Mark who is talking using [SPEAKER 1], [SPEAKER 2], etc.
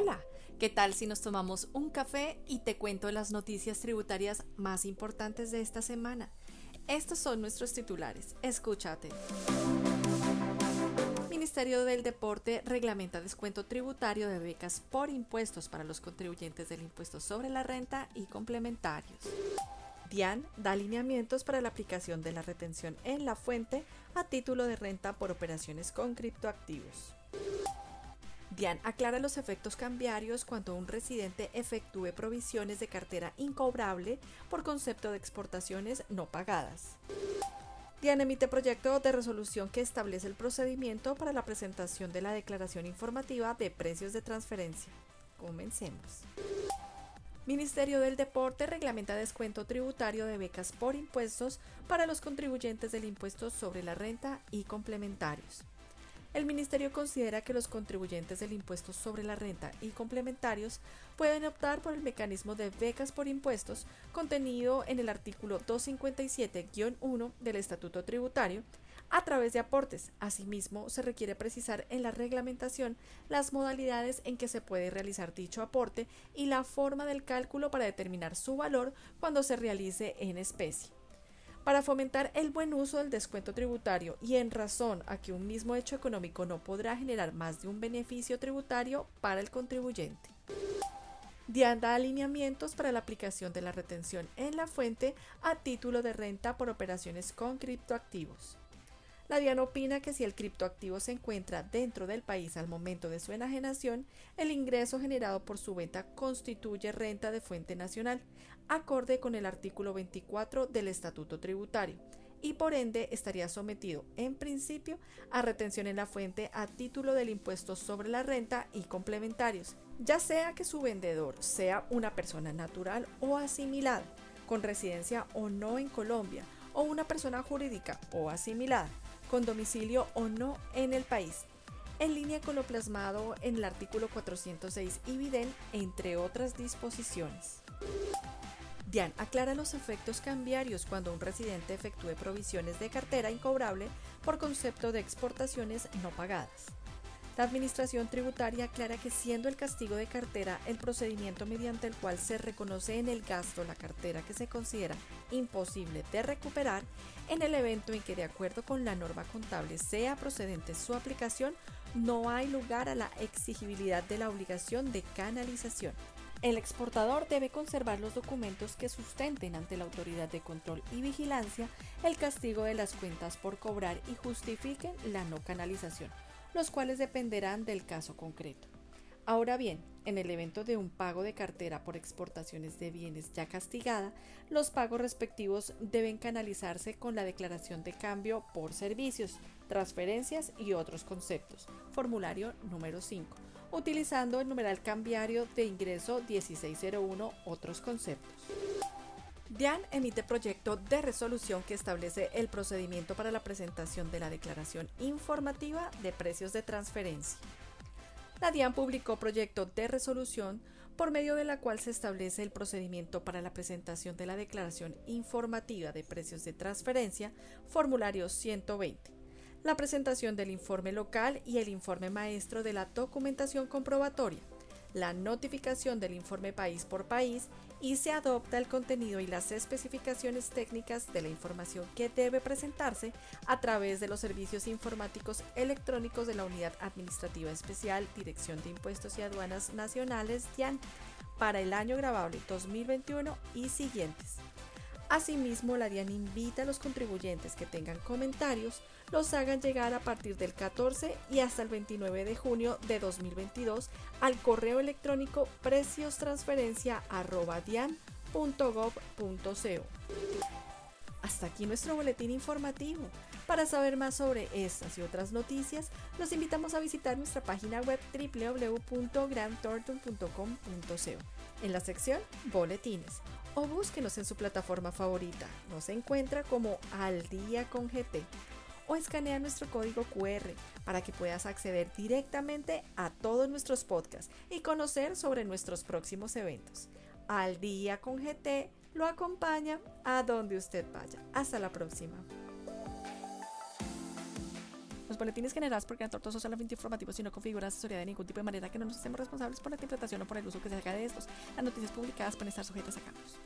[SPEAKER 1] Hola, ¿qué tal si nos tomamos un café y te cuento las noticias tributarias más importantes de esta semana? Estos son nuestros titulares. Escúchate. Ministerio del Deporte reglamenta descuento tributario de becas por impuestos para los contribuyentes del impuesto sobre la renta y complementarios. DIAN da alineamientos para la aplicación de la retención en la fuente a título de renta por operaciones con criptoactivos. DIAN aclara los efectos cambiarios cuando un residente efectúe provisiones de cartera incobrable por concepto de exportaciones no pagadas. DIAN emite proyecto de resolución que establece el procedimiento para la presentación de la declaración informativa de precios de transferencia. Comencemos. Ministerio del Deporte reglamenta descuento tributario de becas por impuestos para los contribuyentes del impuesto sobre la renta y complementarios. El Ministerio considera que los contribuyentes del impuesto sobre la renta y complementarios pueden optar por el mecanismo de becas por impuestos contenido en el artículo 257-1 del Estatuto Tributario a través de aportes. Asimismo, se requiere precisar en la reglamentación las modalidades en que se puede realizar dicho aporte y la forma del cálculo para determinar su valor cuando se realice en especie. Para fomentar el buen uso del descuento tributario y en razón a que un mismo hecho económico no podrá generar más de un beneficio tributario para el contribuyente. DIAN da alineamientos para la aplicación de la retención en la fuente a título de renta por operaciones con criptoactivos. La DIAN opina que si el criptoactivo se encuentra dentro del país al momento de su enajenación, el ingreso generado por su venta constituye renta de fuente nacional, acorde con el artículo 24 del Estatuto Tributario, y por ende estaría sometido, en principio, a retención en la fuente a título del impuesto sobre la renta y complementarios, ya sea que su vendedor sea una persona natural o asimilada, con residencia o no en Colombia, o una persona jurídica o asimilada con domicilio o no en el país, en línea con lo plasmado en el artículo 406 IBIDEN, entre otras disposiciones. DIAN aclara los efectos cambiarios cuando un residente efectúe provisiones de cartera incobrable por concepto de exportaciones no pagadas. La Administración Tributaria aclara que siendo el castigo de cartera el procedimiento mediante el cual se reconoce en el gasto la cartera que se considera imposible de recuperar, en el evento en que de acuerdo con la norma contable sea procedente su aplicación, no hay lugar a la exigibilidad de la obligación de canalización. El exportador debe conservar los documentos que sustenten ante la autoridad de control y vigilancia el castigo de las cuentas por cobrar y justifiquen la no canalización los cuales dependerán del caso concreto. Ahora bien, en el evento de un pago de cartera por exportaciones de bienes ya castigada, los pagos respectivos deben canalizarse con la declaración de cambio por servicios, transferencias y otros conceptos. Formulario número 5, utilizando el numeral cambiario de ingreso 1601 otros conceptos. DIAN emite proyecto de resolución que establece el procedimiento para la presentación de la declaración informativa de precios de transferencia. La DIAN publicó proyecto de resolución por medio de la cual se establece el procedimiento para la presentación de la declaración informativa de precios de transferencia, formulario 120, la presentación del informe local y el informe maestro de la documentación comprobatoria, la notificación del informe país por país y se adopta el contenido y las especificaciones técnicas de la información que debe presentarse a través de los servicios informáticos electrónicos de la Unidad Administrativa Especial Dirección de Impuestos y Aduanas Nacionales para el año grabable 2021 y siguientes. Asimismo, la DIAN invita a los contribuyentes que tengan comentarios los hagan llegar a partir del 14 y hasta el 29 de junio de 2022 al correo electrónico precios-transferencia@dian.gov.co. Hasta aquí nuestro boletín informativo. Para saber más sobre estas y otras noticias, los invitamos a visitar nuestra página web www.grandthornton.com.co en la sección Boletines o búsquenos en su plataforma favorita. Nos encuentra como Al Día con GT o escanea nuestro código QR para que puedas acceder directamente a todos nuestros podcasts y conocer sobre nuestros próximos eventos. Al Día con GT lo acompaña a donde usted vaya. Hasta la próxima. boletines generados por Gran Tortoso solamente informativos y no configuran asesoría de ningún tipo de manera que no nos hacemos responsables por la interpretación o por el uso que se haga de estos. Las noticias publicadas pueden estar sujetas a cambios.